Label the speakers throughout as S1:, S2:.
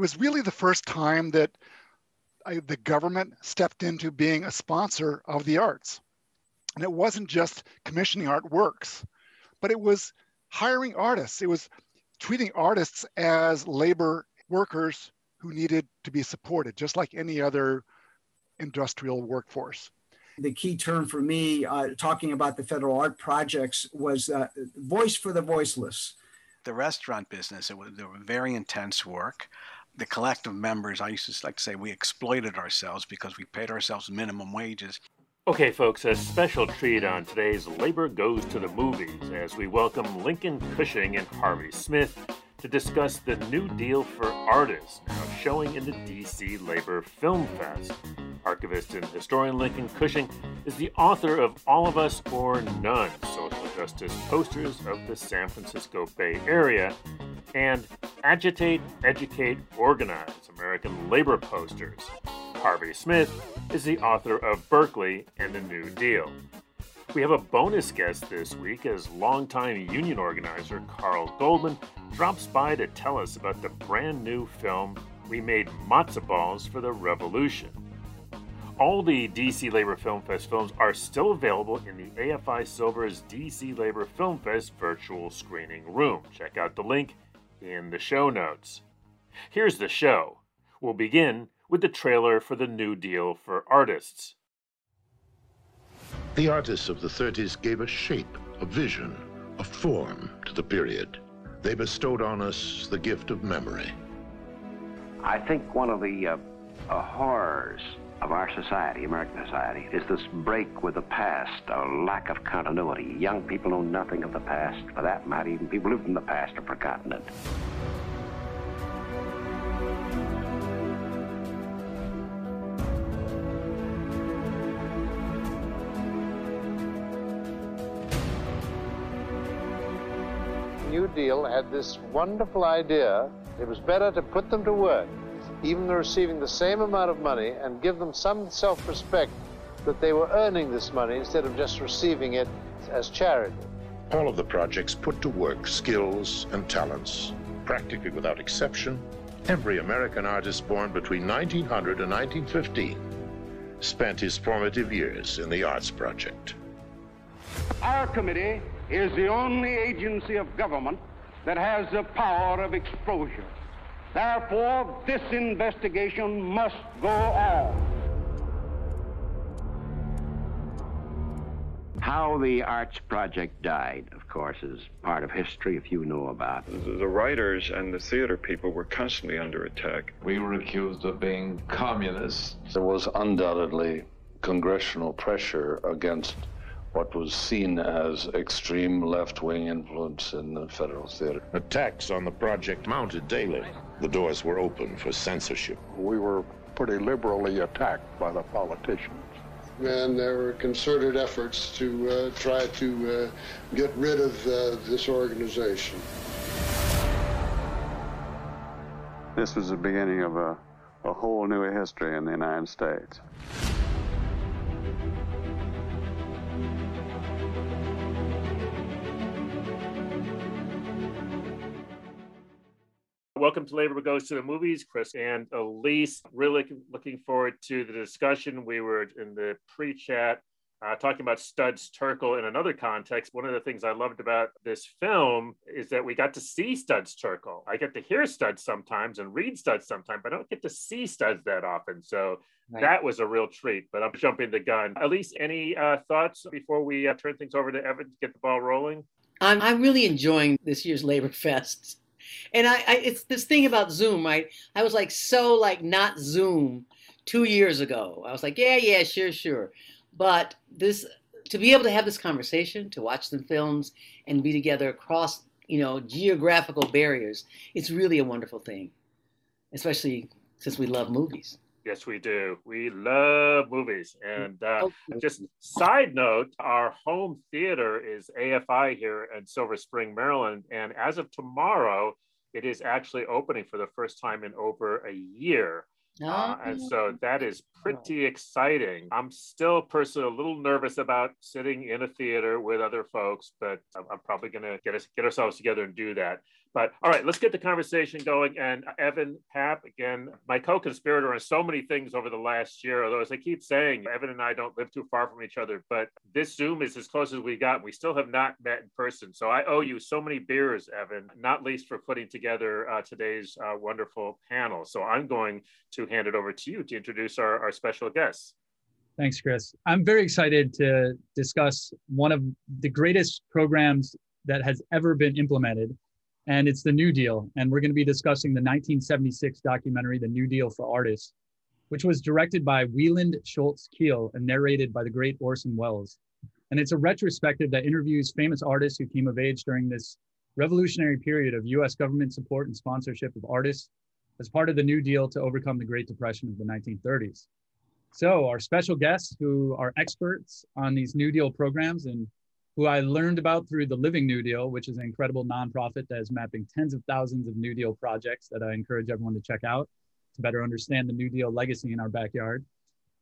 S1: was really the first time that I, the government stepped into being a sponsor of the arts. And it wasn't just commissioning artworks, but it was hiring artists. It was treating artists as labor workers who needed to be supported, just like any other industrial workforce.
S2: The key term for me, uh, talking about the federal art projects, was uh, voice for the voiceless.
S3: The restaurant business, it was, it was very intense work. The collective members, I used to like to say, we exploited ourselves because we paid ourselves minimum wages.
S4: Okay, folks, a special treat on today's Labor Goes to the Movies as we welcome Lincoln Cushing and Harvey Smith to discuss the New Deal for Artists, now showing in the DC Labor Film Fest. Archivist and historian Lincoln Cushing is the author of All of Us or None Social Justice Posters of the San Francisco Bay Area and Agitate, Educate, Organize American Labor Posters. Harvey Smith is the author of Berkeley and the New Deal. We have a bonus guest this week as longtime union organizer Carl Goldman drops by to tell us about the brand new film We Made Matzo Balls for the Revolution. All the DC Labor Film Fest films are still available in the AFI Silver's DC Labor Film Fest virtual screening room. Check out the link in the show notes. Here's the show. We'll begin with the trailer for the New Deal for Artists.
S5: The artists of the 30s gave a shape, a vision, a form to the period. They bestowed on us the gift of memory.
S6: I think one of the uh, uh, horrors of our society, American society, is this break with the past, a lack of continuity. Young people know nothing of the past. For that matter, even people who lived in the past have forgotten it.
S7: New Deal had this wonderful idea. It was better to put them to work, even though receiving the same amount of money, and give them some self respect that they were earning this money instead of just receiving it as charity.
S5: All of the projects put to work skills and talents. Practically without exception, every American artist born between 1900 and 1915 spent his formative years in the Arts Project.
S8: Our committee is the only agency of government that has the power of exposure. Therefore, this investigation must go on.
S6: How the Arts Project died, of course, is part of history if you know about it.
S9: The writers and the theater people were constantly under attack.
S10: We were accused of being communists.
S11: There was undoubtedly congressional pressure against what was seen as extreme left wing influence in the federal theater.
S5: Attacks on the project mounted daily. The doors were open for censorship.
S12: We were pretty liberally attacked by the politicians.
S13: And there were concerted efforts to uh, try to uh, get rid of uh, this organization.
S14: This was the beginning of a, a whole new history in the United States.
S4: Welcome to Labor Goes to the Movies. Chris and Elise, really looking forward to the discussion. We were in the pre chat uh, talking about Studs Terkel in another context. One of the things I loved about this film is that we got to see Studs Terkel. I get to hear Studs sometimes and read Studs sometimes, but I don't get to see Studs that often. So right. that was a real treat, but I'm jumping the gun. At least any uh, thoughts before we uh, turn things over to Evan to get the ball rolling?
S15: I'm, I'm really enjoying this year's Labor Fest and I, I, it's this thing about Zoom, right? I was like so like not Zoom two years ago. I was like, yeah, yeah, sure, sure. But this to be able to have this conversation, to watch the films and be together across, you know, geographical barriers, it's really a wonderful thing. Especially since we love movies.
S4: Yes, we do. We love movies. And uh, just side note, our home theater is AFI here in Silver Spring, Maryland. And as of tomorrow, it is actually opening for the first time in over a year. Uh, and so that is pretty exciting. I'm still personally a little nervous about sitting in a theater with other folks, but I'm, I'm probably going to get us get ourselves together and do that. But all right, let's get the conversation going. And Evan Papp, again, my co-conspirator on so many things over the last year. Although as I keep saying, Evan and I don't live too far from each other, but this Zoom is as close as we got. We still have not met in person, so I owe you so many beers, Evan. Not least for putting together uh, today's uh, wonderful panel. So I'm going to hand it over to you to introduce our, our special guests.
S16: Thanks, Chris. I'm very excited to discuss one of the greatest programs that has ever been implemented and it's the New Deal. And we're going to be discussing the 1976 documentary, The New Deal for Artists, which was directed by Wieland Schulz Keil and narrated by the great Orson Welles. And it's a retrospective that interviews famous artists who came of age during this revolutionary period of US government support and sponsorship of artists as part of the New Deal to overcome the Great Depression of the 1930s. So, our special guests who are experts on these New Deal programs and who I learned about through the Living New Deal, which is an incredible nonprofit that is mapping tens of thousands of New Deal projects that I encourage everyone to check out to better understand the New Deal legacy in our backyard.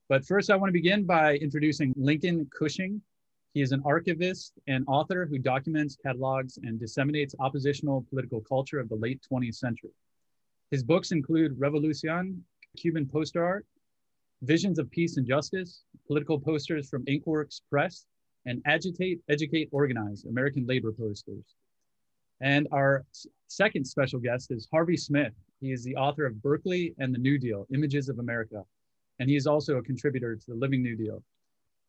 S16: But first, I want to begin by introducing Lincoln Cushing. He is an archivist and author who documents, catalogs, and disseminates oppositional political culture of the late 20th century. His books include Revolucion, Cuban poster art, Visions of Peace and Justice, political posters from Inkworks Press, and Agitate, Educate, Organize, American Labor Posters. And our second special guest is Harvey Smith. He is the author of Berkeley and the New Deal, Images of America. And he is also a contributor to the Living New Deal.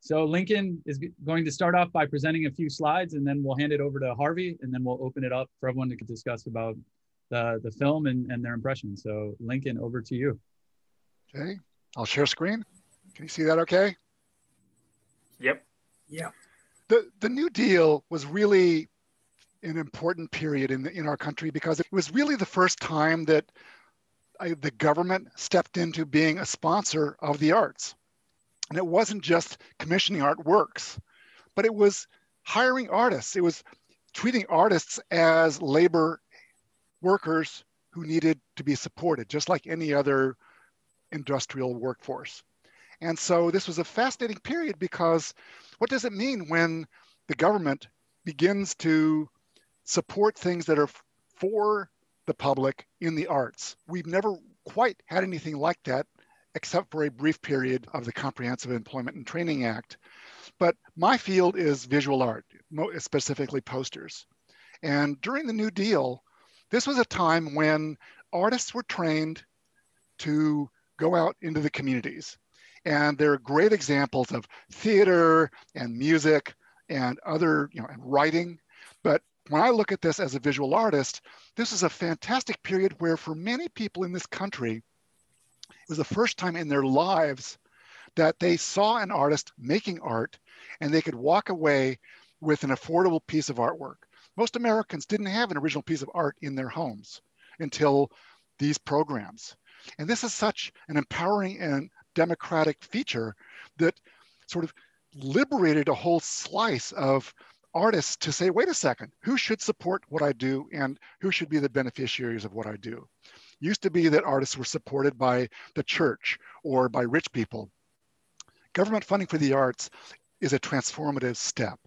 S16: So Lincoln is going to start off by presenting a few slides and then we'll hand it over to Harvey and then we'll open it up for everyone to discuss about the, the film and, and their impressions. So Lincoln, over to you.
S1: Okay, I'll share screen. Can you see that okay?
S4: Yep.
S2: Yeah
S1: the the New Deal was really an important period in the, in our country because it was really the first time that I, the government stepped into being a sponsor of the arts, and it wasn't just commissioning artworks, but it was hiring artists. It was treating artists as labor workers who needed to be supported, just like any other industrial workforce. And so this was a fascinating period because what does it mean when the government begins to support things that are for the public in the arts? We've never quite had anything like that except for a brief period of the Comprehensive Employment and Training Act. But my field is visual art, specifically posters. And during the New Deal, this was a time when artists were trained to go out into the communities and there are great examples of theater and music and other, you know, and writing. But when I look at this as a visual artist, this is a fantastic period where for many people in this country, it was the first time in their lives that they saw an artist making art and they could walk away with an affordable piece of artwork. Most Americans didn't have an original piece of art in their homes until these programs. And this is such an empowering and democratic feature that sort of liberated a whole slice of artists to say, wait a second, who should support what I do and who should be the beneficiaries of what I do? Used to be that artists were supported by the church or by rich people. Government funding for the arts is a transformative step.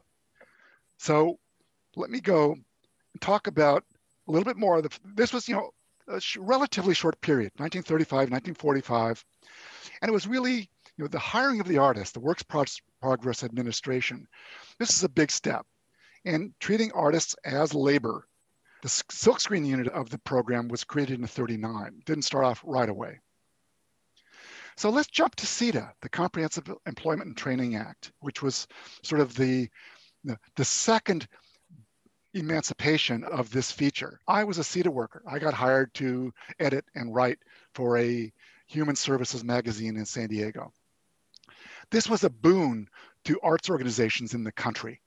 S1: So let me go and talk about a little bit more. This was, you know, a relatively short period, 1935, 1945. And it was really, you know, the hiring of the artist, the Works Progress Administration. This is a big step in treating artists as labor. The silkscreen unit of the program was created in 39, didn't start off right away. So let's jump to CETA, the Comprehensive Employment and Training Act, which was sort of the, the, the second emancipation of this feature. I was a CETA worker. I got hired to edit and write for a human services magazine in San Diego. This was a boon to arts organizations in the country.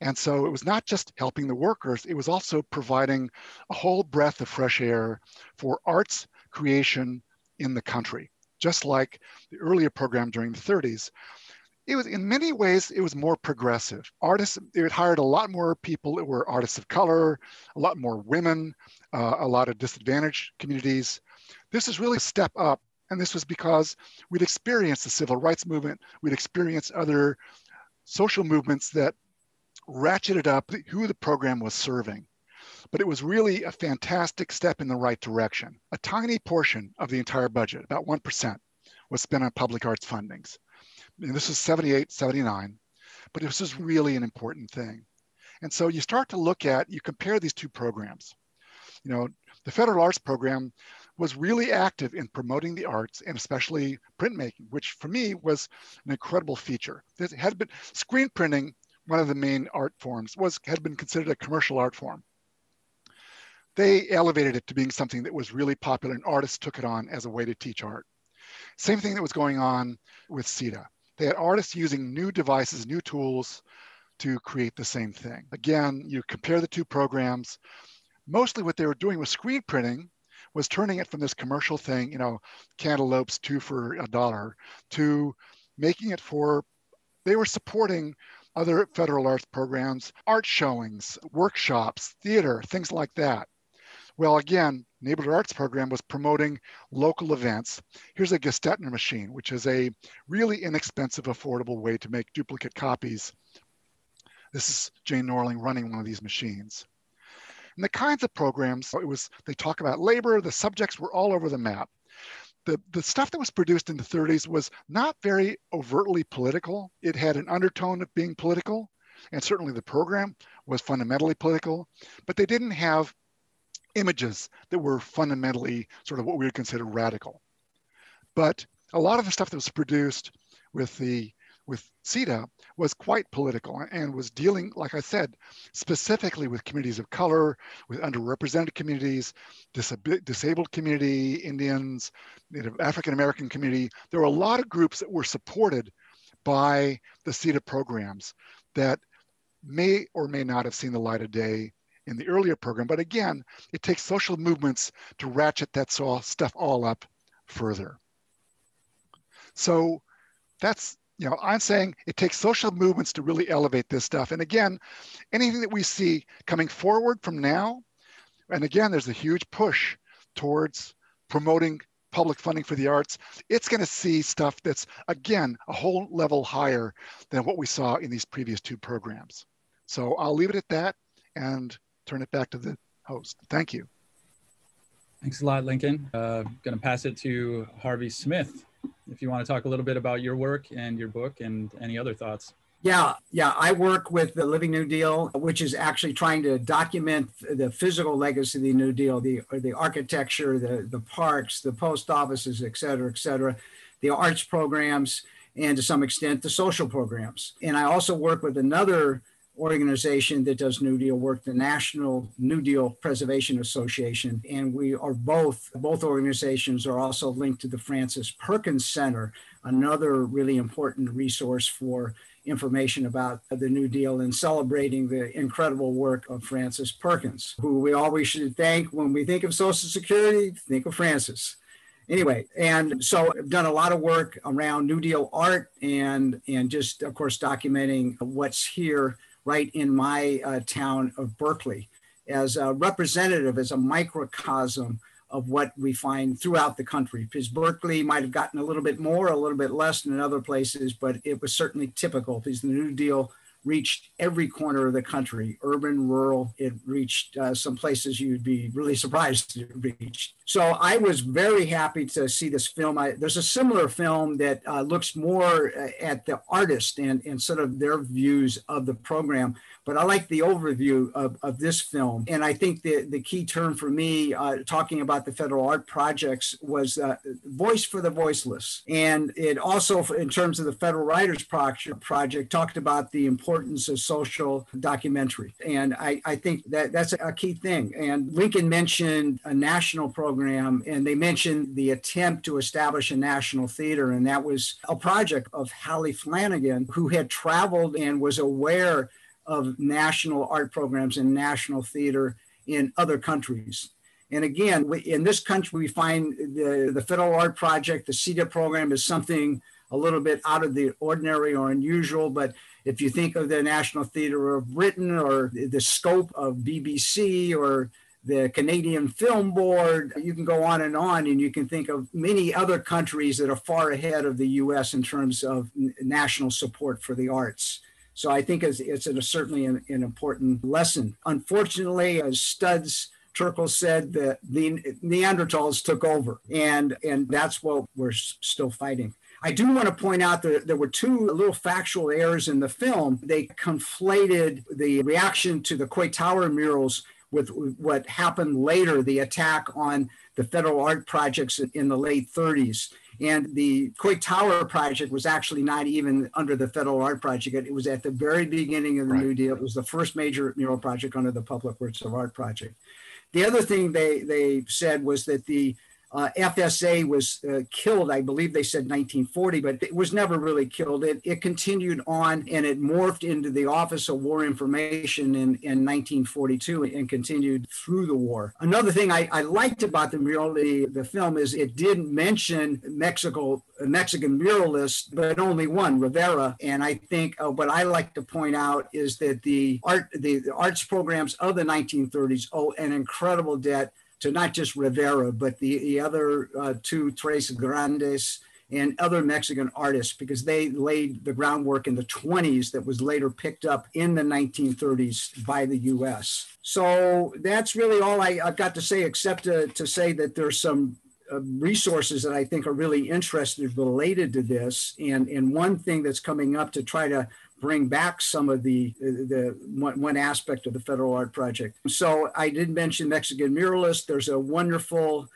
S1: And so it was not just helping the workers, it was also providing a whole breath of fresh air for arts creation in the country, just like the earlier program during the 30s it was in many ways it was more progressive artists it hired a lot more people that were artists of color a lot more women uh, a lot of disadvantaged communities this is really a step up and this was because we'd experienced the civil rights movement we'd experienced other social movements that ratcheted up who the program was serving but it was really a fantastic step in the right direction. A tiny portion of the entire budget, about 1%, was spent on public arts fundings. And this is 78, 79, but this is really an important thing. And so you start to look at, you compare these two programs. You know, the federal arts program was really active in promoting the arts and especially printmaking, which for me was an incredible feature. Had been screen printing, one of the main art forms, was had been considered a commercial art form. They elevated it to being something that was really popular, and artists took it on as a way to teach art. Same thing that was going on with CETA. They had artists using new devices, new tools to create the same thing. Again, you compare the two programs. Mostly what they were doing was screen printing, was turning it from this commercial thing, you know, cantaloupes two for a dollar, to making it for, they were supporting other federal arts programs, art showings, workshops, theater, things like that. Well, again, Neighborhood Arts Program was promoting local events. Here's a Gestetner machine, which is a really inexpensive, affordable way to make duplicate copies. This is Jane Norling running one of these machines. And the kinds of programs, it was, they talk about labor, the subjects were all over the map. The, the stuff that was produced in the 30s was not very overtly political. It had an undertone of being political, and certainly the program was fundamentally political, but they didn't have images that were fundamentally sort of what we would consider radical. But a lot of the stuff that was produced with the with CETA was quite political and was dealing, like I said, specifically with communities of color, with underrepresented communities, disab- disabled community, Indians, Native African American community. There were a lot of groups that were supported by the CETA programs that may or may not have seen the light of day in the earlier program. But again, it takes social movements to ratchet that stuff all up further. So that's, you know, I'm saying it takes social movements to really elevate this stuff. And again, anything that we see coming forward from now, and again, there's a huge push towards promoting public funding for the arts, it's going to see stuff that's, again, a whole level higher than what we saw in these previous two programs. So I'll leave it at that and turn it back to the host. Thank you.
S16: Thanks a lot, Lincoln. Uh, going to pass it to Harvey Smith. If you want to talk a little bit about your work and your book and any other thoughts.
S2: Yeah, yeah. I work with the Living New Deal, which is actually trying to document the physical legacy of the New Deal, the the architecture, the the parks, the post offices, et cetera, et cetera, the arts programs, and to some extent the social programs. And I also work with another organization that does New Deal work, the National New Deal Preservation Association. And we are both, both organizations are also linked to the Frances Perkins Center, another really important resource for information about the New Deal and celebrating the incredible work of Frances Perkins, who we always should thank when we think of Social Security, think of Frances anyway and so i've done a lot of work around new deal art and and just of course documenting what's here right in my uh, town of Berkeley as a representative, as a microcosm of what we find throughout the country. Because Berkeley might have gotten a little bit more, a little bit less than in other places, but it was certainly typical because the New Deal reached every corner of the country, urban, rural. It reached uh, some places you'd be really surprised it reached. So I was very happy to see this film. I, there's a similar film that uh, looks more uh, at the artist and, and sort of their views of the program. But I like the overview of, of this film. And I think the, the key term for me, uh, talking about the federal art projects, was uh, voice for the voiceless. And it also, in terms of the federal writers project, project talked about the importance of social documentary. And I, I think that that's a key thing. And Lincoln mentioned a national program, and they mentioned the attempt to establish a national theater. And that was a project of Hallie Flanagan, who had traveled and was aware of national art programs and national theater in other countries. And again, in this country, we find the, the Federal Art Project, the CETA program is something a little bit out of the ordinary or unusual. But if you think of the National Theatre of Britain or the scope of BBC or the Canadian Film Board, you can go on and on, and you can think of many other countries that are far ahead of the US in terms of national support for the arts. So I think it's, it's a, certainly an, an, important lesson. Unfortunately, as Studs Terkel said, that the Neanderthals took over, and and that's what we're still fighting. I do want to point out that there were two little factual errors in the film. They conflated the reaction to the Coit Tower murals with what happened later, the attack on the federal art projects in the late 30s. And the Coit Tower project was actually not even under the federal art project. It was at the very beginning of the right. New Deal. It was the first major mural project under the Public Works of Art project. The other thing they, they said was that the uh, FSA was uh, killed, I believe they said 1940, but it was never really killed. It, it continued on and it morphed into the Office of War Information in, in 1942 and continued through the war. Another thing I, I liked about the mural, the, the film, is it didn't mention Mexico, Mexican muralists, but only one, Rivera. And I think uh, what I like to point out is that the art, the, the arts programs of the 1930s owe an incredible debt to not just Rivera, but the, the other uh, two, Tres Grandes and other Mexican artists, because they laid the groundwork in the 20s that was later picked up in the 1930s by the US. So that's really all I, have got to say, except to, to say that there's some uh, resources that I think are really interested related to this. And, and one thing that's coming up to try to bring back some of the, the, one, one aspect of the federal art project. So I did mention Mexican muralists. There's a wonderful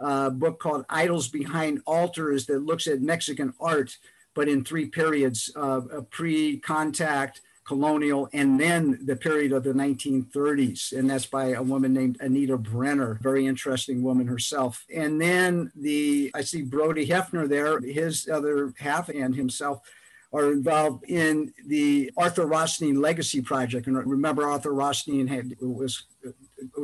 S2: uh, book called Idols Behind Altars that looks at Mexican art, but in three periods, uh, pre-contact, colonial, and then the period of the 1930s. And that's by a woman named Anita Brenner, very interesting woman herself. And then the, I see Brody Hefner there, his other half and himself are involved in the Arthur Rothstein Legacy Project. And remember, Arthur Rothstein had was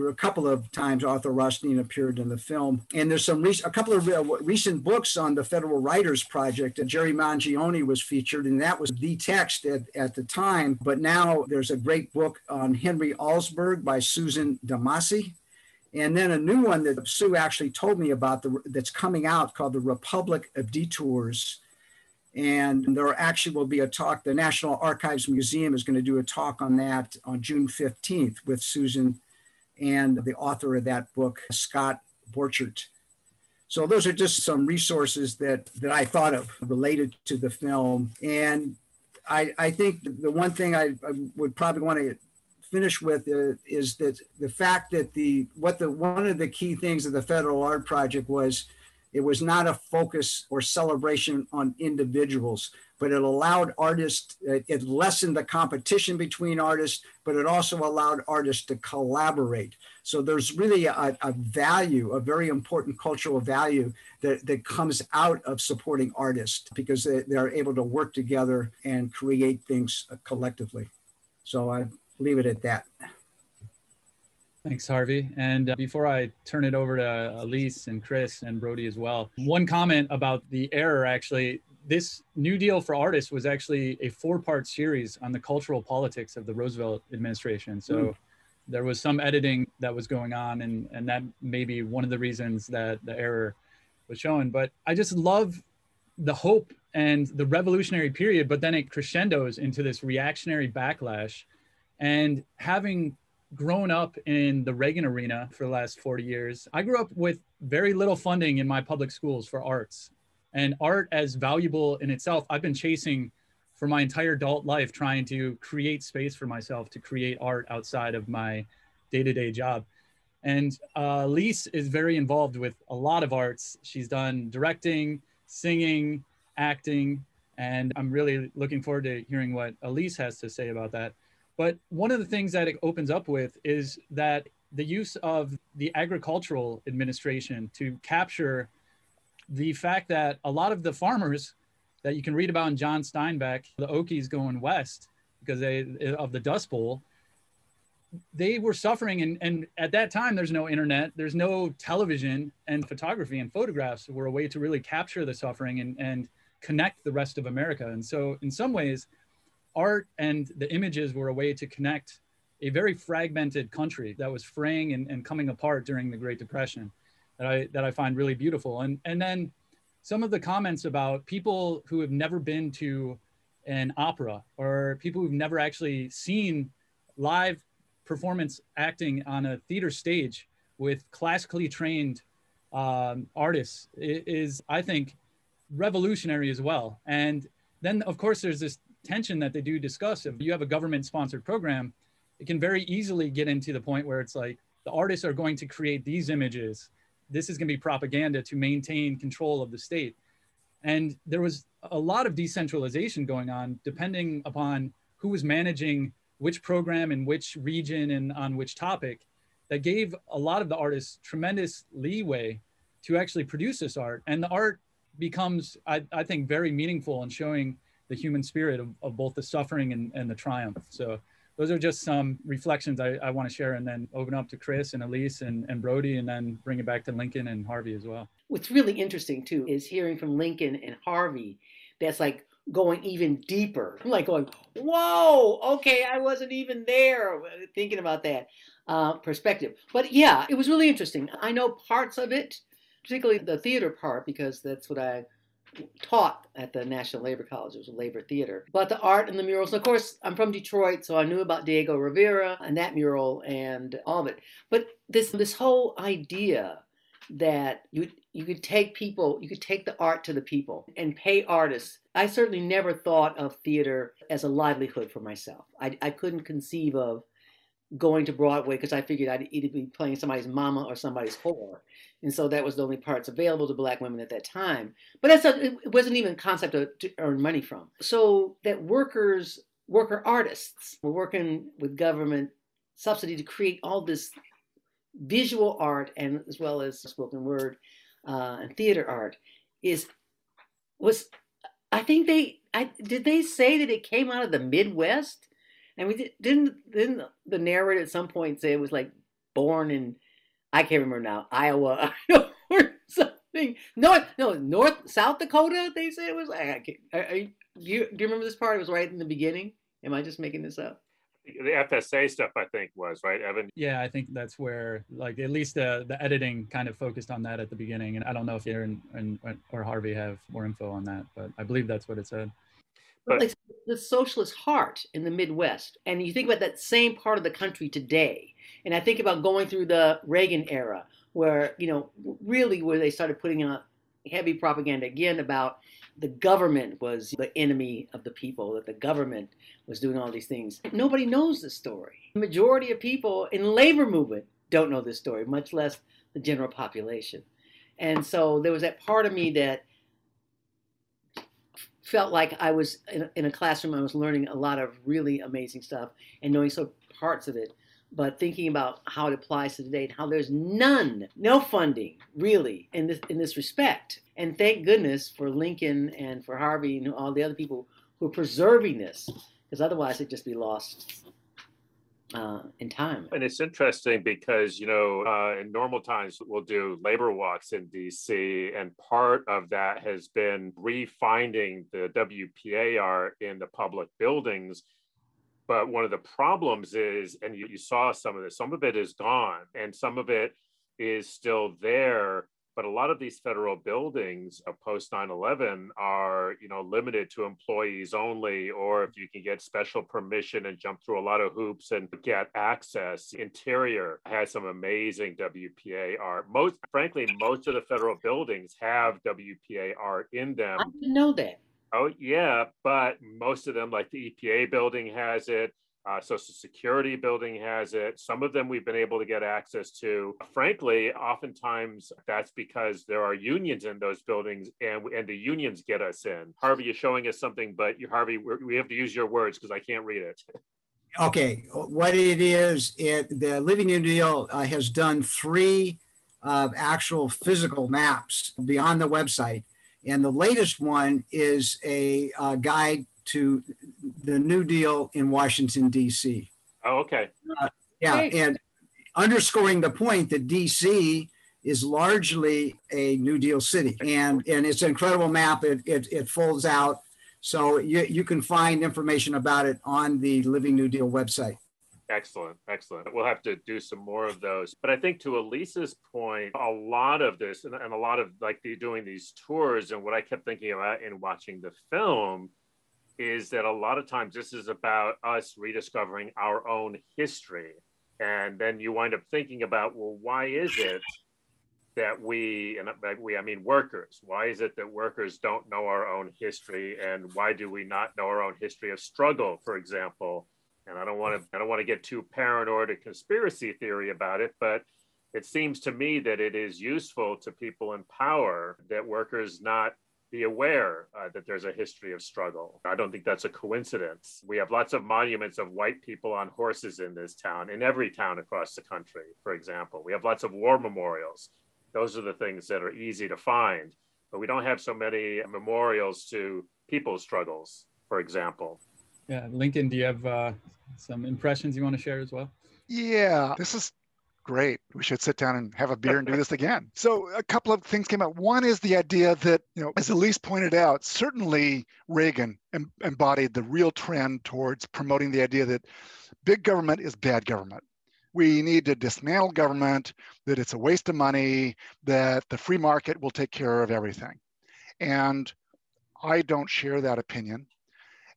S2: a couple of times Arthur Rothstein appeared in the film. And there's some a couple of uh, recent books on the Federal Writers Project. And Jerry Mangione was featured, and that was the text at, at the time. But now there's a great book on Henry Alsberg by Susan DeMasi. And then a new one that Sue actually told me about the, that's coming out called The Republic of Detours and there actually will be a talk. The National Archives Museum is going to do a talk on that on June 15th with Susan and the author of that book, Scott Borchert. So those are just some resources that, that I thought of related to the film. And I, I think the one thing I, I would probably want to finish with uh, is that the fact that the what the one of the key things of the federal art project was it was not a focus or celebration on individuals, but it allowed artists, it lessened the competition between artists, but it also allowed artists to collaborate. So there's really a, a value, a very important cultural value that, that comes out of supporting artists because they, they're able to work together and create things collectively. So I leave it at that.
S16: Thanks, Harvey. And uh, before I turn it over to Elise and Chris and Brody as well, one comment about the error actually. This New Deal for Artists was actually a four part series on the cultural politics of the Roosevelt administration. So mm. there was some editing that was going on, and, and that may be one of the reasons that the error was shown. But I just love the hope and the revolutionary period, but then it crescendos into this reactionary backlash. And having grown up in the Reagan arena for the last 40 years. I grew up with very little funding in my public schools for arts. And art, as valuable in itself, I've been chasing for my entire adult life, trying to create space for myself to create art outside of my day to day job. And uh, Lise is very involved with a lot of arts. She's done directing, singing, acting, and I'm really looking forward to hearing what Elise has to say about that. But one of the things that it opens up with is that the use of the agricultural administration to capture the fact that a lot of the farmers that you can read about in John Steinbeck, the Okies going west because they of the Dust Bowl, they were suffering and, and at that time there's no internet there's no television and photography and photographs were a way to really capture the suffering and, and connect the rest of america. And so in some ways art and the images were a way to connect a very fragmented country that was fraying and, and coming apart during the Great Depression that I that I find really beautiful. And and then some of the comments about people who have never been to an opera or people who've never actually seen live performance acting on a theater stage with classically trained um, artists is, I think, revolutionary as well. And then, of course, there's this tension that they do discuss. If you have a government sponsored program, it can very easily get into the point where it's like the artists are going to create these images. This is going to be propaganda to maintain control of the state. And there was a lot of decentralization going on depending upon who was managing which program in which region and on which topic that gave a lot of the artists tremendous leeway to actually produce this art. And the art becomes, I, I think, very meaningful in showing the human spirit of, of both the suffering and, and the triumph. So those are just some reflections I, I want to share and then open up to Chris and Elise and, and Brody and then bring it back to Lincoln and Harvey as well.
S15: What's really interesting too is hearing from Lincoln and Harvey that's like going even deeper. I'm like going, whoa, okay, I wasn't even there thinking about that uh, perspective. But yeah, it was really interesting. I know parts of it, particularly the theater part, because that's what I taught at the National Labor College. It was a labor theater. But the art and the murals, of course, I'm from Detroit, so I knew about Diego Rivera and that mural and all of it. But this this whole idea that you you could take people, you could take the art to the people and pay artists. I certainly never thought of theater as a livelihood for myself. I, I couldn't conceive of going to Broadway because I figured I'd either be playing somebody's mama or somebody's whore. And so that was the only parts available to black women at that time. But that's a, it wasn't even a concept to, to earn money from. So that workers, worker artists were working with government subsidy to create all this visual art and as well as spoken word uh, and theater art is was I think they I did they say that it came out of the Midwest and we didn't didn't the narrator at some point say it was like born in I can't remember now Iowa? Or something. No no North South Dakota they said it was? I, I, I, do you do you remember this part? It was right in the beginning? Am I just making this up?
S4: The FSA stuff, I think, was right, Evan.
S16: Yeah, I think that's where, like, at least the the editing kind of focused on that at the beginning, and I don't know if Aaron and, or Harvey have more info on that, but I believe that's what it said.
S15: But like the socialist heart in the Midwest, and you think about that same part of the country today, and I think about going through the Reagan era, where you know, really, where they started putting out heavy propaganda again about the government was the enemy of the people, that the government was doing all these things. Nobody knows the story. The majority of people in labor movement don't know this story, much less the general population. And so there was that part of me that felt like I was in a, in a classroom, I was learning a lot of really amazing stuff and knowing so parts of it but thinking about how it applies to today and how there's none, no funding really in this in this respect. And thank goodness for Lincoln and for Harvey and all the other people who are preserving this, because otherwise it'd just be lost uh, in time.
S4: And it's interesting because, you know, uh, in normal times, we'll do labor walks in DC, and part of that has been refinding the WPAR in the public buildings but one of the problems is, and you, you saw some of this, some of it is gone and some of it is still there. But a lot of these federal buildings post 9-11 are, you know, limited to employees only, or if you can get special permission and jump through a lot of hoops and get access. Interior has some amazing WPA art. Most, frankly, most of the federal buildings have WPA art in them.
S15: I didn't know that.
S4: Oh yeah, but most of them, like the EPA building, has it. Uh, Social Security building has it. Some of them we've been able to get access to. Frankly, oftentimes that's because there are unions in those buildings, and and the unions get us in. Harvey, you're showing us something, but you, Harvey, we have to use your words because I can't read it.
S2: Okay, what it is, it the Living New Deal uh, has done three uh, actual physical maps beyond the website and the latest one is a uh, guide to the New Deal in Washington, D.C.
S4: Oh, okay.
S2: Uh, yeah, and underscoring the point that D.C. is largely a New Deal city, and and it's an incredible map. It it, it folds out, so you you can find information about it on the Living New Deal website.
S4: Excellent, excellent. We'll have to do some more of those. But I think to Elise's point, a lot of this and, and, a lot of like the, doing these tours and what I kept thinking about in watching the film is that a lot of times this is about us rediscovering our own history. And then you wind up thinking about, well, why is it that we, and we, I mean workers, why is it that workers don't know our own history? And why do we not know our own history of struggle, for example? And I don't want to, I don't want to get too paranoid or conspiracy theory about it, but it seems to me that it is useful to people in power that workers not be aware uh, that there's a history of struggle. I don't think that's a coincidence. We have lots of monuments of white people on horses in this town, in every town across the country, for example. We have lots of war memorials. Those are the things that are easy to find, but we don't have so many memorials to people's struggles, for example.
S16: Yeah, Lincoln, do you have uh, some impressions you want to share as well?
S1: Yeah, this is great. We should sit down and have a beer and do this again. So a couple of things came out. One is the idea that, you know, as Elise pointed out, certainly Reagan em- embodied the real trend towards promoting the idea that big government is bad government. We need to dismantle government, that it's a waste of money, that the free market will take care of everything. And I don't share that opinion.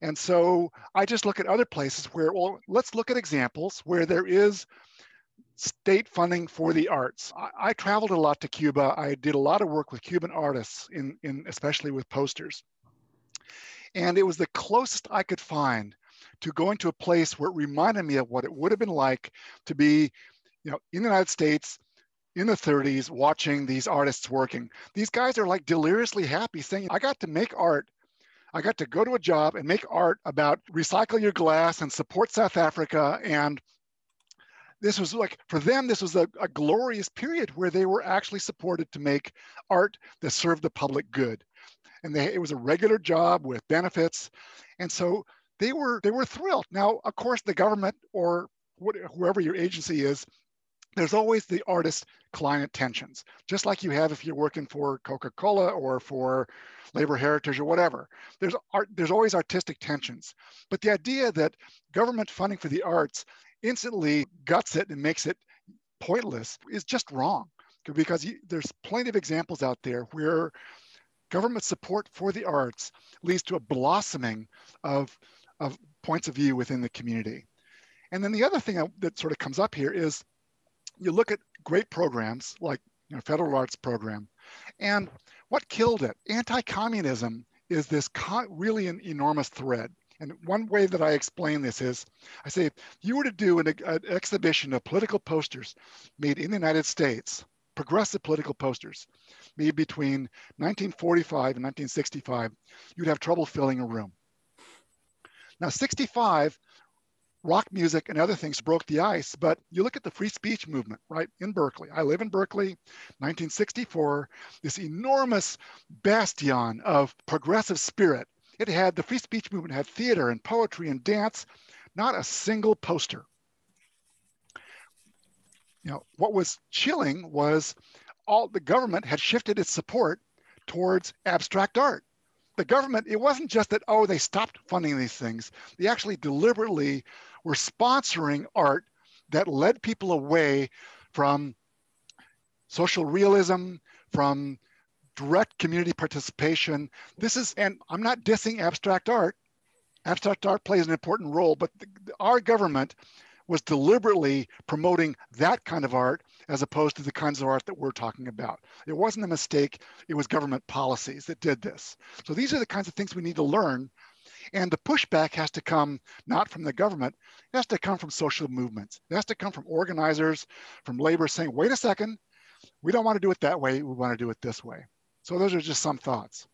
S1: And so I just look at other places where, well, let's look at examples where there is state funding for the arts. I, I, traveled a lot to Cuba. I did a lot of work with Cuban artists, in, in especially with posters. And it was the closest I could find to going to a place where it reminded me of what it would have been like to be, you know, in the United States in the 30s watching these artists working. These guys are like deliriously happy saying, I got to make art I got to go to a job and make art about recycle your glass and support South Africa and this was like for them this was a, a, glorious period where they were actually supported to make art that served the public good. And they, it was a regular job with benefits. And so they were they were thrilled. Now of course the government or whoever your agency is there's always the artist client tensions just like you have if you're working for coca-cola or for labor heritage or whatever there's art there's always artistic tensions but the idea that government funding for the arts instantly guts it and makes it pointless is just wrong because there's plenty of examples out there where government support for the arts leads to a blossoming of, of points of view within the community. And then the other thing that sort of comes up here is you look at great programs like you know, federal arts program, and what killed it? Anti-communism is this really an enormous thread. And one way that I explain this is I say, if you were to do an, an exhibition of political posters made in the United States, progressive political posters made between 1945 and 1965, you'd have trouble filling a room. Now, 65, rock music and other things broke the ice, but you look at the free speech movement, right, in Berkeley. I live in Berkeley, 1964, this enormous bastion of progressive spirit it had the free speech movement had theater and poetry and dance, not a single poster. You know, what was chilling was all the government had shifted its support towards abstract art. The government, it wasn't just that, oh, they stopped funding these things. They actually deliberately were sponsoring art that led people away from social realism, from direct community participation. This is, and I'm not dissing abstract art. Abstract art plays an important role, but the, our government was deliberately promoting that kind of art as opposed to the kinds of art that we're talking about. It wasn't a mistake, it was government policies that did this. So these are the kinds of things we need to learn. And the pushback has to come not from the government, it has to come from social movements. It has to come from organizers, from labor saying, wait a second, we don't want to do it that way, we want to do it this way. So those are just some thoughts.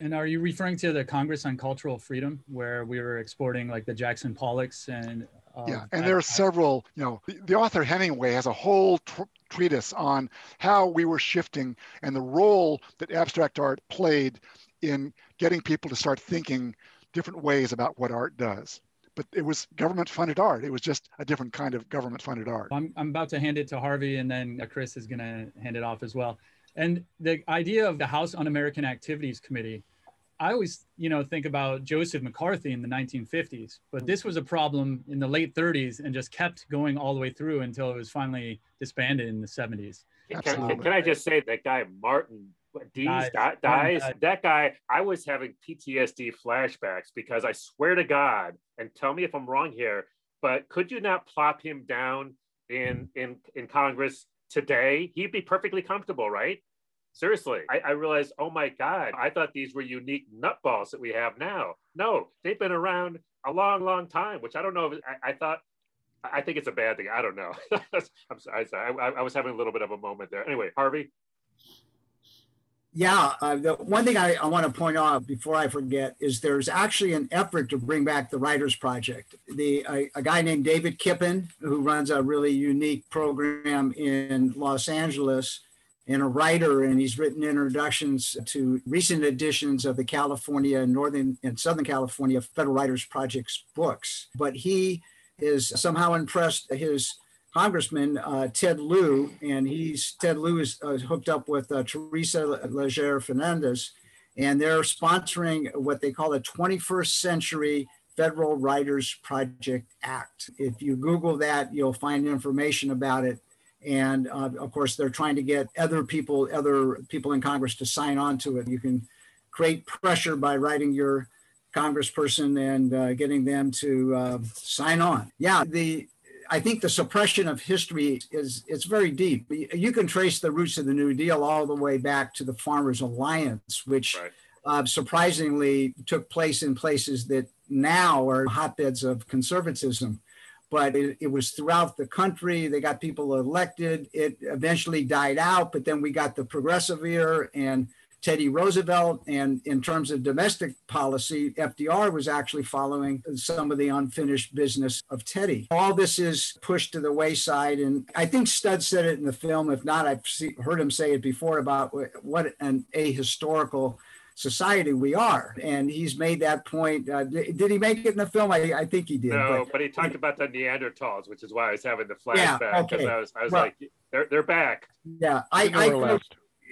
S16: And are you referring to the Congress on Cultural Freedom, where we were exporting like the Jackson Pollocks and?
S1: Uh, yeah, and there are several. You know, the, the author Hemingway has a whole tr- treatise on how we were shifting and the role that abstract art played in getting people to start thinking different ways about what art does. But it was government funded art. It was just a different kind of government funded art.
S16: I'm, I'm about to hand it to Harvey, and then uh, Chris is going to hand it off as well. And the idea of the House Un-American Activities Committee, I always, you know, think about Joseph McCarthy in the 1950s, but this was a problem in the late 30s and just kept going all the way through until it was finally disbanded in the 70s.
S4: Can, can, I just say that guy Martin Dees dies, dies. That guy, I was having PTSD flashbacks because I swear to God, and tell me if I'm wrong here, but could you not plop him down in in in Congress today? He'd be perfectly comfortable, right? Seriously, I, I realized, oh my God, I thought these were unique nutballs that we have now. No, they've been around a long, long time, which I don't know. If, I, I thought I think it's a bad thing. I don't know. I'm sorry. I, I, was having a little bit of a moment there. Anyway, Harvey.
S2: Yeah, uh, the one thing I, I want to point out before I forget is there's actually an effort to bring back the Writers Project. The a, a guy named David Kipen, who runs a really unique program in Los Angeles, and a writer, and he's written introductions to recent editions of the California, and Northern, and Southern California Federal Writers Project's books. But he is somehow impressed his congressman uh, Ted Lieu, and he's Ted Lieu is uh, hooked up with uh, Teresa Leger Fernandez, and they're sponsoring what they call the 21st Century Federal Writers Project Act. If you Google that, you'll find information about it. And uh, of course, they're trying to get other people, other people in Congress to sign on to it. You can create pressure by writing your congressperson and uh, getting them to uh, sign on. Yeah, the I think the suppression of history is it's very deep. You can trace the roots of the New Deal all the way back to the Farmers Alliance, which right. uh, surprisingly took place in places that now are hotbeds of conservatism. But it, it was throughout the country. They got people elected. It eventually died out, but then we got the progressive era and Teddy Roosevelt. And in terms of domestic policy, FDR was actually following some of the unfinished business of Teddy. All this is pushed to the wayside. And I think Stud said it in the film. If not, I've heard him say it before about what an ahistorical society we are. And he's made that point. Uh, did he make it in the film? I, I think he did.
S4: No, but, but, he talked about the Neanderthals, which is why I was having the flashback. Yeah, okay. I was, I was well, like, they're, they're back.
S2: Yeah, I, I,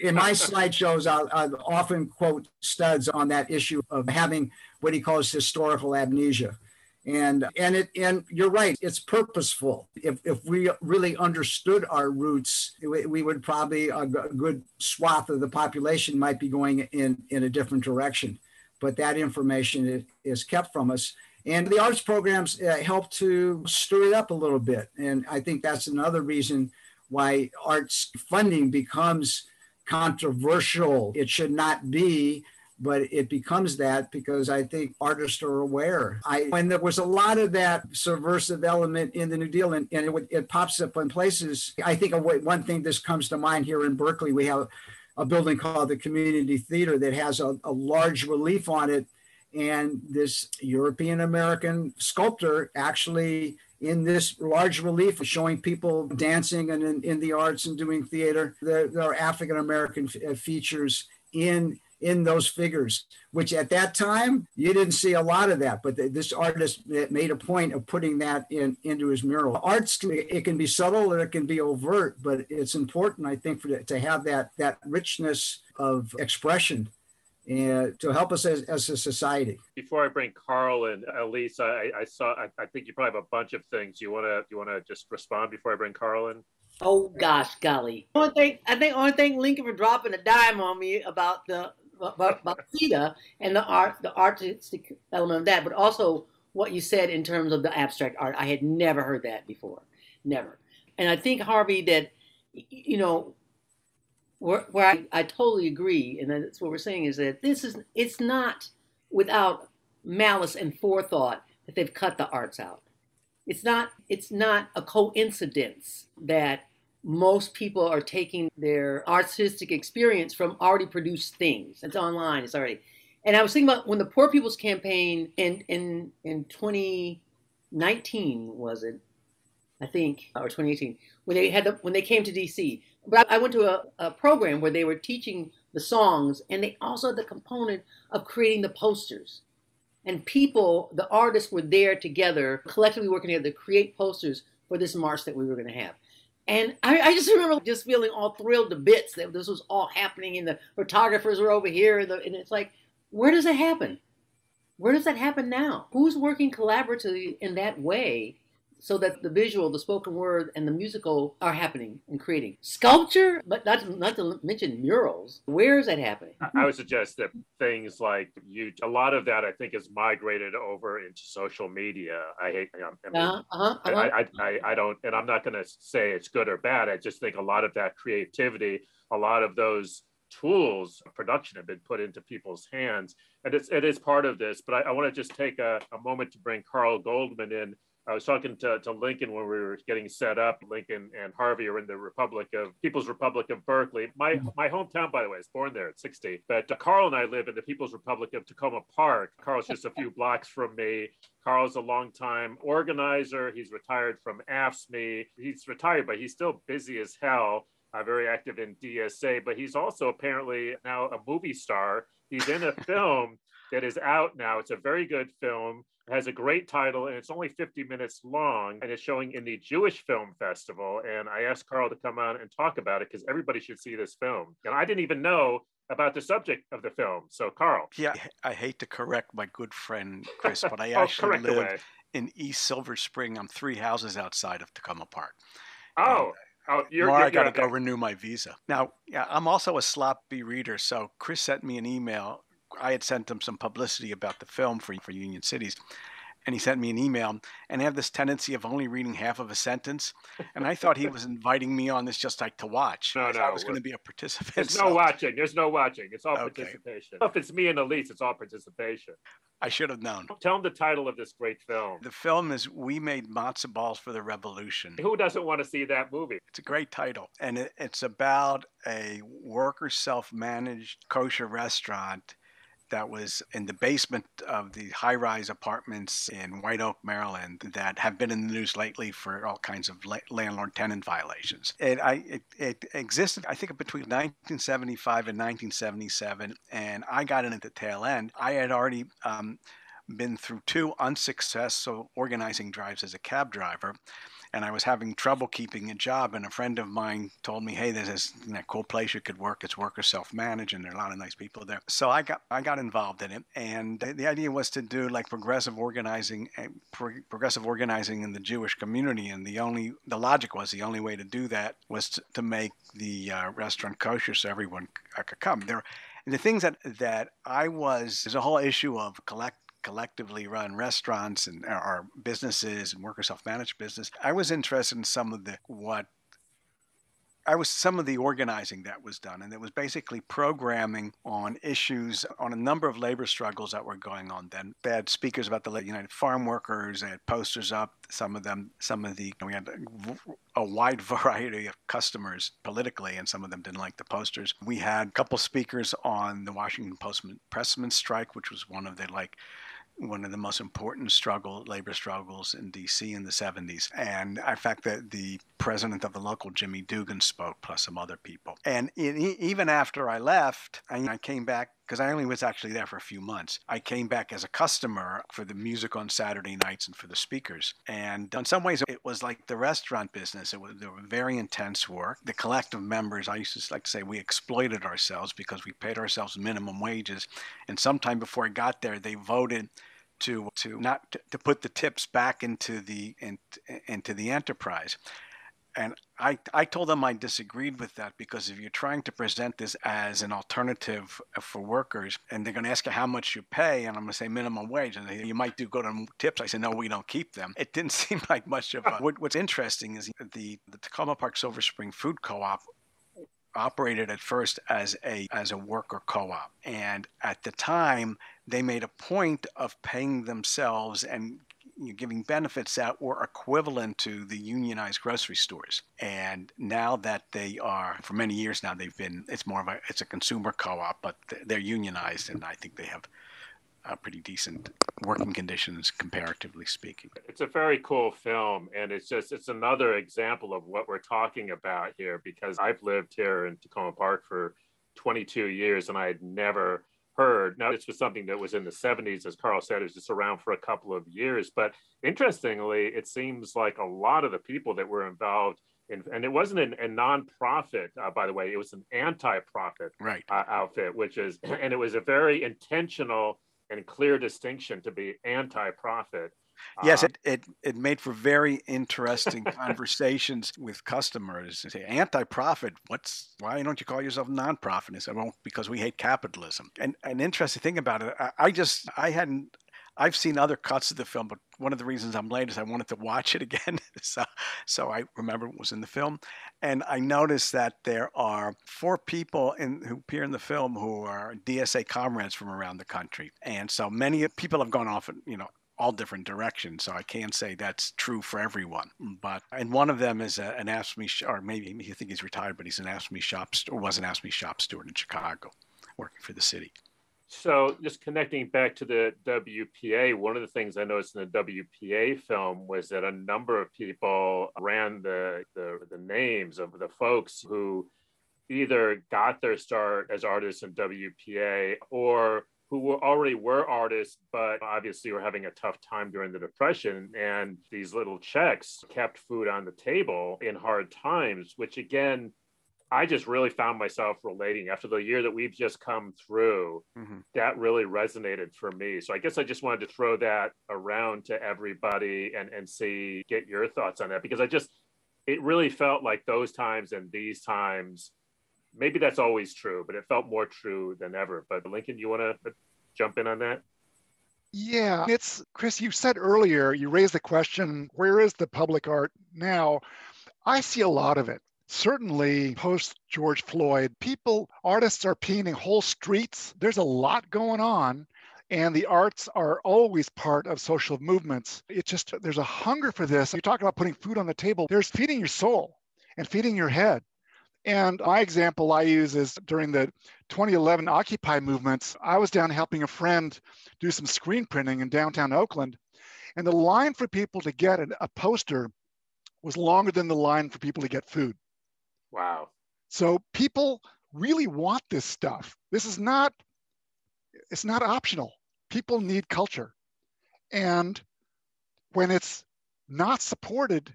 S2: in my slideshows, I'll, I'll, often quote studs on that issue of having what he calls historical amnesia. And and it and you're right, it's purposeful. If, if we really understood our roots, we, we would probably a, good swath of the population might be going in in a different direction. But that information is, is kept from us. And the arts programs uh, help to stir it up a little bit. And I think that's another reason why arts funding becomes controversial. It should not be, but it becomes that because I think artists are aware. I and there was a lot of that subversive element in the New Deal, and, and it, it pops up in places. I think one thing this comes to mind here in Berkeley, we have a building called the Community Theater that has a, a large relief on it, and this European American sculptor actually in this large relief of showing people dancing and in, in the arts and doing theater. There, there are African American f- uh, features in in those figures, which at that time you didn't see a lot of that. But the, this artist made a point of putting that in into his mural. Arts it can be subtle or it can be overt, but it's important, I think, for to have that that richness of expression and to help us as, as a society.
S4: Before I bring Carl and Elise, I, I saw I, I, think you probably have a bunch of things you want to you want to just respond before I bring Carl in.
S15: Oh gosh, golly! One thing I think only thing Lincoln for dropping a dime on me about the about, about CETA and the art the artistic element of that, but also what you said in terms of the abstract art. I had never heard that before, never. And I think Harvey that you know where, where I, I totally agree, and that's what we're saying is that this is it's not without malice and forethought that they've cut the arts out. It's not it's not a coincidence that most people are taking their artistic experience from already produced things. It's online. It's already. And I was thinking about when the Poor People's Campaign in in in 2019 was it? I think or 2018 when they had the, when they came to DC but I went to a, a program where they were teaching the songs, and they also had the component of creating the posters. And people, the artists were there together, collectively working together to create posters for this march that we were going to have. And I, I, just remember just feeling all thrilled to bits that this was all happening, and the photographers were over here. And, the, and it's like, where does it happen? Where does that happen now? Who's working collaboratively in that way so that the visual, the spoken word, and the musical are happening and creating. Sculpture, but not, not to mention murals. Where is that happening?
S4: I would suggest that things like you, a lot of that I think is migrated over into social media. I hate, I, mean, uh-huh, uh-huh, uh-huh. I, I, I, I don't, and I'm not going to say it's good or bad. I just think a lot of that creativity, a lot of those tools of production have been put into people's hands and it's it is part of this but i, I want to just take a, a moment to bring carl goldman in I was talking to, to Lincoln when we were getting set up. Lincoln and Harvey are in the Republic of People's Republic of Berkeley. My mm-hmm. my hometown, by the way, I was born there at 60. But uh, Carl and I live in the People's Republic of Takoma Park. Carl's just a few blocks from me. Carl's a longtime organizer. He's retired from AFSCME. He's retired, but he's still busy as hell. Uh, very active in DSA, but he's also apparently now a movie star. He's in a film that is out now. It's a very good film It has a great title and it's only 50 minutes long and it's showing in the Jewish Film Festival. And I asked Carl to come on and talk about it because everybody should see this film. And I didn't even know about the subject of the film. So, Carl.
S3: Yeah, I hate to correct my good friend Chris, but I oh, actually live away. in East Silver Spring. I'm three houses outside of Takoma Park.
S4: Oh. Oh, you're, uh,
S3: Tomorrow I got to go renew my visa. Now, yeah, I'm also a sloppy reader, so Chris sent me an email I had sent him some publicity about the film for, for Union Cities. And he sent me an email, and I have this tendency of only reading half of a sentence. And I thought he was inviting me on this just like to watch.
S4: No, no.
S3: I was going to be a participant.
S4: There's so. no watching. There's no watching. It's all okay. participation. If it's me and Elise, it's all participation.
S3: I should have known.
S4: Tell him the title of this great film.
S3: The film is We Made Matzo Balls for the Revolution.
S4: Who doesn't want to see that movie?
S3: It's a great title. And it, it's about a worker self managed kosher restaurant that was in the basement of the high rise apartments in White Oak, Maryland, that have been in the news lately for all kinds of landlord tenant violations. It, I, it, it, existed, I think, between 1975 and 1977, and I got in at the tail end. I had already um, been through two unsuccessful organizing drives as a cab driver and I was having trouble keeping a job. And a friend of mine told me, "Hey, there's this you know, cool place you could work. It's worker self-managed, and there are a lot of nice people there." So I got I got involved in it, and the idea was to do like progressive organizing, eh, progressive organizing in the Jewish community. And the only the logic was the only way to do that was to, to make the uh, restaurant kosher so everyone could come. There, and the things that that I was there's a whole issue of collect collectively run restaurants and our businesses and worker self-managed business. I was interested in some of the what I was some of the organizing that was done, and it was basically programming on issues on a number of labor struggles that were going on. Then they had speakers about the United Farm Workers. They had posters up. Some of them, some of the we had a, wide variety of customers politically, and some of them didn't like the posters. We had a couple speakers on the Washington Post pressman strike, which was one of the like one of the most important struggle labor struggles in DC in the 70s. And in fact, that the president of the local, Jimmy Dugan, spoke, plus some other people. And even after I left, I, I came back because I only was actually there for a few months. I came back as a customer for the music on Saturday nights and for the speakers. And in some ways, it was like the restaurant business. It was there were very intense work. The collective members, I used to like to say, we exploited ourselves because we paid ourselves minimum wages. And sometime before I got there, they voted to to not to, to put the tips back into the in, into the enterprise. And I, I told them I disagreed with that because if you're trying to present this as an alternative uh, for workers and they're going to ask you how much you pay, and I'm going to say minimum wage, and they, you might do go to tips. I said, no, we don't keep them. It didn't seem like much of a. what, what's interesting is the, the Takoma Park Silver Spring Food Co op operated at first as a as a worker co-op and at the time they made a point of paying themselves and giving benefits that were equivalent to the unionized grocery stores. And now that they are, for many years now, they've been. It's more of a it's a consumer co-op, but they're unionized, and I think they have uh, pretty decent working conditions comparatively speaking.
S4: It's a very cool film, and it's just it's another example of what we're talking about here because I've lived here in Takoma Park for 22 years, and I had never heard. Now, this was something that was in the 70s, as Carl said, it was just around for a couple of years. But interestingly, it seems like a lot of the people that were involved in, and it wasn't an, a nonprofit, uh, by the way, it was an anti-profit
S3: right.
S4: uh, outfit, which is, and it was a very intentional and clear distinction to be anti-profit
S3: Yes, uh, it, it, it made for very interesting conversations with customers. They say, anti-profit, what's, why don't you call yourself nonprofit? And I said, well, because we hate capitalism. And an interesting thing about it, I, I just, I hadn't, I've seen other cuts of the film, but one of the reasons I'm late is I wanted to watch it again. so, so I remember it was in the film. And I noticed that there are four people in, who appear in the film who are DSA comrades from around the country. And so many people have gone off, and, you know, all different directions. So I can't say that's true for everyone. But and one of them is a, an AFSCME, or maybe you think he's retired, but he's an AFSCME shop or was an AFSCME shop steward in Chicago, working for the city.
S4: So just connecting back to the WPA, one of the things I noticed in the WPA film was that a number of people ran the the, the names of the folks who either got their start as artists in WPA or who were already were artists, but obviously were having a tough time during the depression. And these little checks kept food on the table in hard times, which again, I just really found myself relating after the year that we've just come through. Mm-hmm. That really resonated for me. So I guess I just wanted to throw that around to everybody and and see get your thoughts on that because I just it really felt like those times and these times maybe that's always true, but it felt more true than ever. But Lincoln, you want to uh, jump in on that?
S1: Yeah, it's Chris. You said earlier, you raised the question, where is the public art now? I see a lot of it. Certainly, post George Floyd, people, artists are painting whole streets. There's a lot going on and the arts are always part of social movements. It's just there's a hunger for this. You talk about putting food on the table. There's feeding your soul and feeding your head. And my example I use is during the 2011 Occupy movements, I was down helping a friend do some screen printing in downtown Oakland. And the line for people to get a poster was longer than the line for people to get food.
S4: Wow.
S1: So people really want this stuff. This is not, it's not optional. People need culture. And when it's not supported,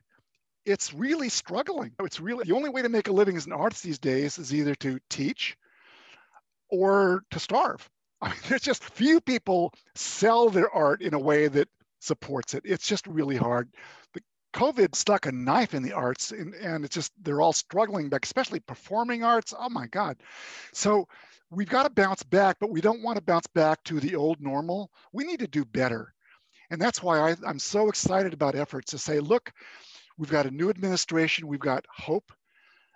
S1: it's really struggling. It's really the only way to make a living as an artist these days is either to teach or to starve. I mean, there's just few people sell their art in a way that supports it. It's just really hard. The COVID stuck a knife in the arts, and, and it's just they're all struggling back, especially performing arts. Oh my God! So we've got to bounce back, but we don't want to bounce back to the old normal. We need to do better, and that's why I, I'm so excited about efforts to say, look, We've got a new administration. We've got hope.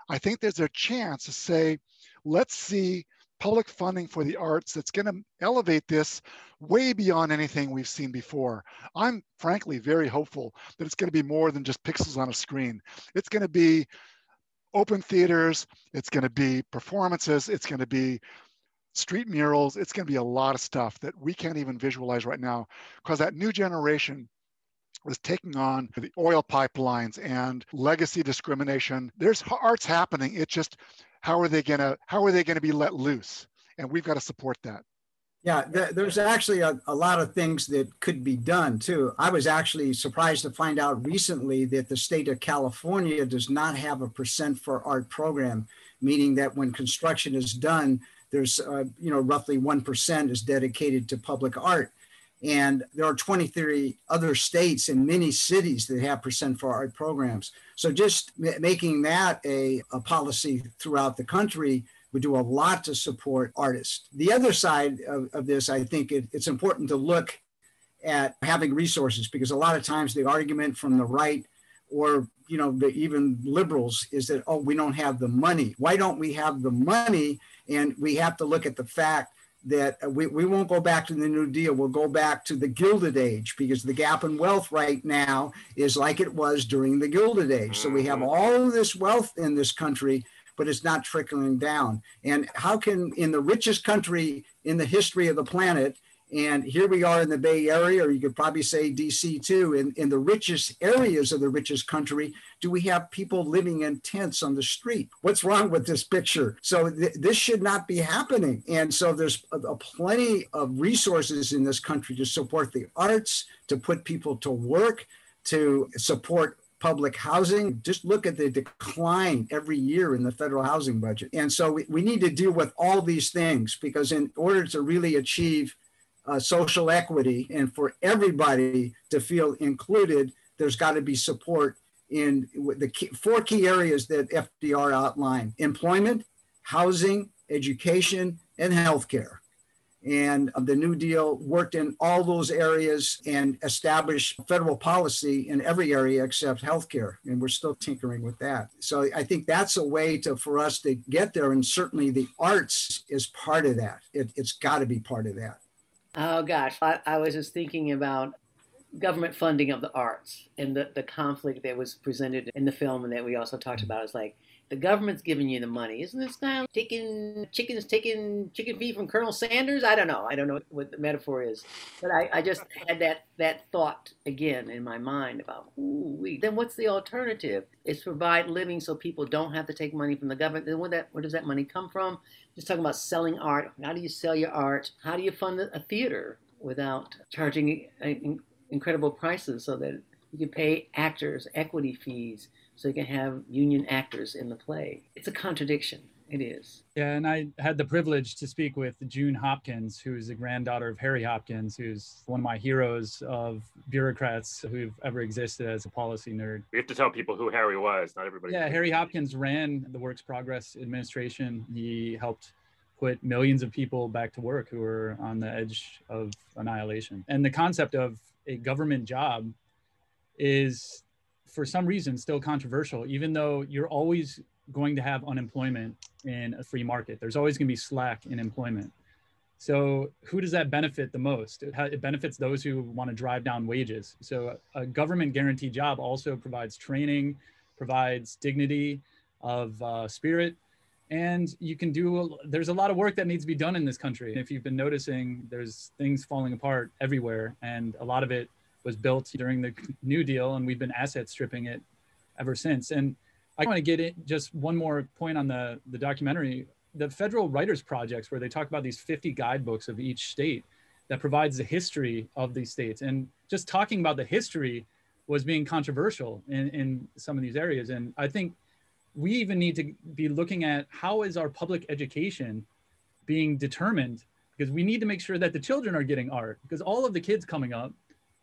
S1: I think there's a chance to say, let's see public funding for the arts that's going to elevate this way beyond anything we've seen before. I'm frankly very hopeful that it's going to be more than just pixels on a screen. It's going to be open theaters, it's going to be performances, it's going to be street murals, it's going to be a lot of stuff that we can't even visualize right now because that new generation was taking on the oil pipelines and legacy discrimination. There's arts happening. It's just how are they gonna how are they gonna be let loose? And we've got to support that.
S2: Yeah, there's actually a, a, lot of things that could be done too. I was actually surprised to find out recently that the state of California does not have a percent for art program, meaning that when construction is done, there's uh, you know roughly one percent is dedicated to public art. And there are 23 other states and many cities that have percent for art programs. So just making that a, a policy throughout the country would do a lot to support artists. The other side of, of this, I think it, it's important to look at having resources because a lot of times the argument from the right or you know the, even liberals is that oh we don't have the money why don't we have the money and we have to look at the fact that we, we won't go back to the New Deal. We'll go back to the Gilded Age because the gap in wealth right now is like it was during the Gilded Age. So we have mm-hmm. all this wealth in this country, but it's not trickling down. And how can, in the richest country in the history of the planet, and here we are in the Bay Area, or you could probably say DC too, in, in the richest areas of the richest country, do we have people living in tents on the street? What's wrong with this picture? So th- this should not be happening. And so there's a, a plenty of resources in this country to support the arts, to put people to work, to support public housing. Just look at the decline every year in the federal housing budget. And so we, we need to deal with all these things because in order to really achieve uh, social equity and for everybody to feel included, there's got to be support in the key, four key areas that FDR outlined employment, housing, education, and healthcare. And the New Deal worked in all those areas and established federal policy in every area except healthcare. And we're still tinkering with that. So I think that's a way to for us to get there. And certainly the arts is part of that. It, has got to be part of that.
S15: Oh gosh, I, I was just thinking about government funding of the arts and the, the conflict that was presented in the film and that we also talked about. Is like the government's giving you the money. Isn't this now taking chickens taking chicken feed from Colonel Sanders? I don't know. I don't know what the metaphor is. But I, I just had that that thought again in my mind about ooh then what's the alternative? It's provide living so people don't have to take money from the government. Then where that where does that money come from? Just talking about selling art. How do you sell your art? How do you fund a theater without charging uh, incredible prices so that you can pay actors equity fees so you can have union actors in the play. It's a contradiction. It is.
S16: Yeah, and I had the privilege to speak with June Hopkins, who's the granddaughter of Harry Hopkins, who's one of my heroes of bureaucrats who've ever existed as a policy nerd.
S4: We have to tell people who Harry was. Not everybody.
S16: Yeah, Harry Hopkins ran the Works Progress Administration. He helped put millions of people back to work who were on the edge of annihilation. And the concept of a government job is for some reason still controversial even though you're always going to have unemployment in a free market. There's always going to be slack in employment. So who does that benefit the most? It, it benefits those who want to drive down wages. So a government guaranteed job also provides training provides dignity of uh, spirit and you can do there's a lot of work that needs to be done in this country. If you've been noticing there's things falling apart everywhere and a lot of it was built during the new deal and we've been asset stripping it ever since. And i want to get it just one more point on the the documentary. The federal writers projects where they talk about these 50 guidebooks of each state that provides the history of these states. And just talking about the history was being controversial in, in some of these areas. And i think we even need to be looking at how is our public education being determined because we need to make sure that the children are getting art because all of the kids coming up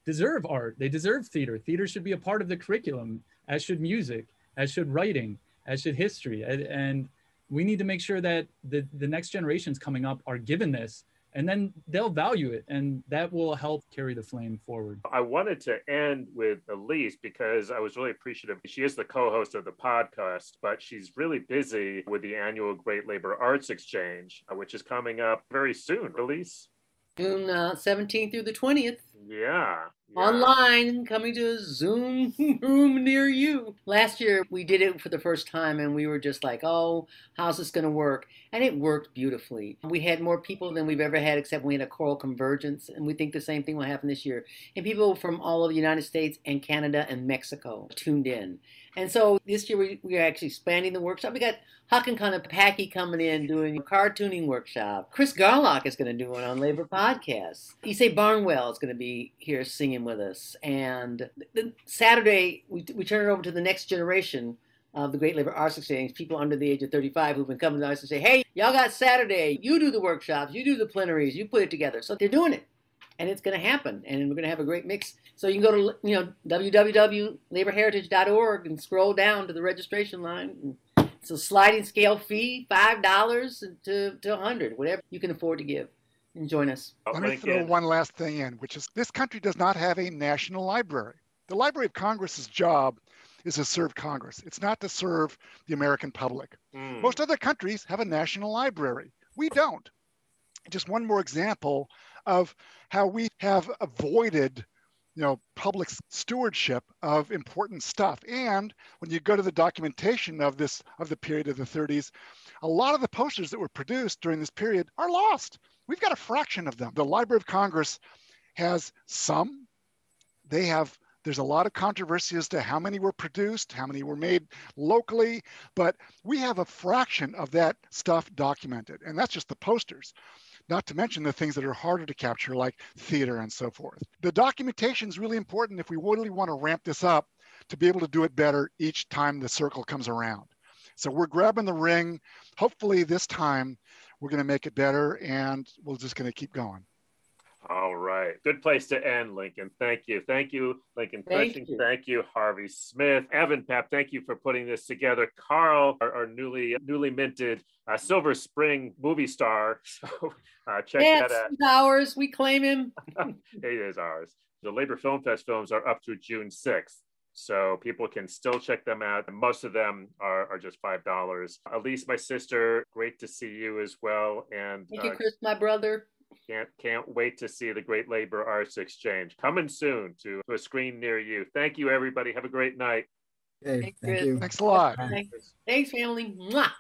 S16: deserve art. They deserve theater. Theater should be a part of the curriculum as should music as should writing as should history. And, and we need to make sure that the, the next generations coming up are given this and then they'll value it and that will help carry the flame forward.
S4: I wanted to end with elise because i was really appreciative. She is the co-host of the podcast but she's really busy with the annual great labor arts exchange which is coming up very soon. Elise?
S15: June uh, 17th through the 20th
S4: yeah, yeah.
S15: Online, coming to a Zoom room near you. Last year, we did it for the first time, and we were just like, oh, how's this going to work? And it worked beautifully. We had more people than we've ever had, except we had a choral convergence, and we think the same thing will happen this year. And people from all of the United States and Canada and Mexico tuned in. And so this year we, we are actually expanding the workshop. We got Huck and Konopacki coming in doing a cartooning workshop. Chris Garlock is going to do one on labor podcasts. Ysaye Barnwell is going to be here singing with us. And Saturday we, we turn it over to the next generation of the Great Labor Arts Exchange, people under the age of 35 who've been coming to us and say, hey, y'all got Saturday. You do the workshops, you do the plenaries, you put it together. So they're doing it and it's going to happen and we're going to have a great mix so you can go to you know www.laborheritage.org and scroll down to the registration line it's a sliding scale fee five dollars to, to 100 whatever you can afford to give and join us.
S1: Let me throw one last thing in which is this country does not have a national library. The library of congress's job is to serve congress. It's not to serve the american public. Mm. most other countries have a national library. We don't. Just one more example of how we have avoided you know public stewardship of important stuff. And when you go to the documentation of this of the period of the 30s a lot of the posters that were produced during this period are lost we've got a fraction of them the library of congress has some they have there's a lot of controversy as to how many were produced, how many were made locally, but we have a fraction of that stuff documented. And that's just the posters not to mention the things that are harder to capture, like theater and so forth. The documentation is really important if we really want to ramp this up to be able to do it better each time the circle comes around. So we're grabbing the ring. Hopefully, this time we're going to make it better and we're just going to keep going.
S4: All right. Good place to end, Lincoln. Thank you. Thank you, Lincoln
S15: Thank
S4: Cushing.
S15: you.
S4: Thank you, Harvey Smith. Evan Pep, thank you for putting this together. Carl, our, our newly newly minted uh, Silver Spring movie star. So uh, check
S15: Yes,
S4: that out.
S15: he's ours. We claim him.
S4: it is ours. The Labor Film Fest films are up through June 6th. So people can still check them out. Most of them are, are just $5. Elise, my sister, great to see you as well. And
S15: Thank you,
S4: uh,
S15: Chris, my brother.
S4: can't, can't wait to see the Great Labor Arts Exchange coming soon to a screen near you. Thank you, everybody. Have a great night.
S2: Hey,
S15: Thanks,
S2: thank
S15: Chris.
S2: you.
S1: Thanks a lot.
S15: Thanks, Thanks family. Mwah.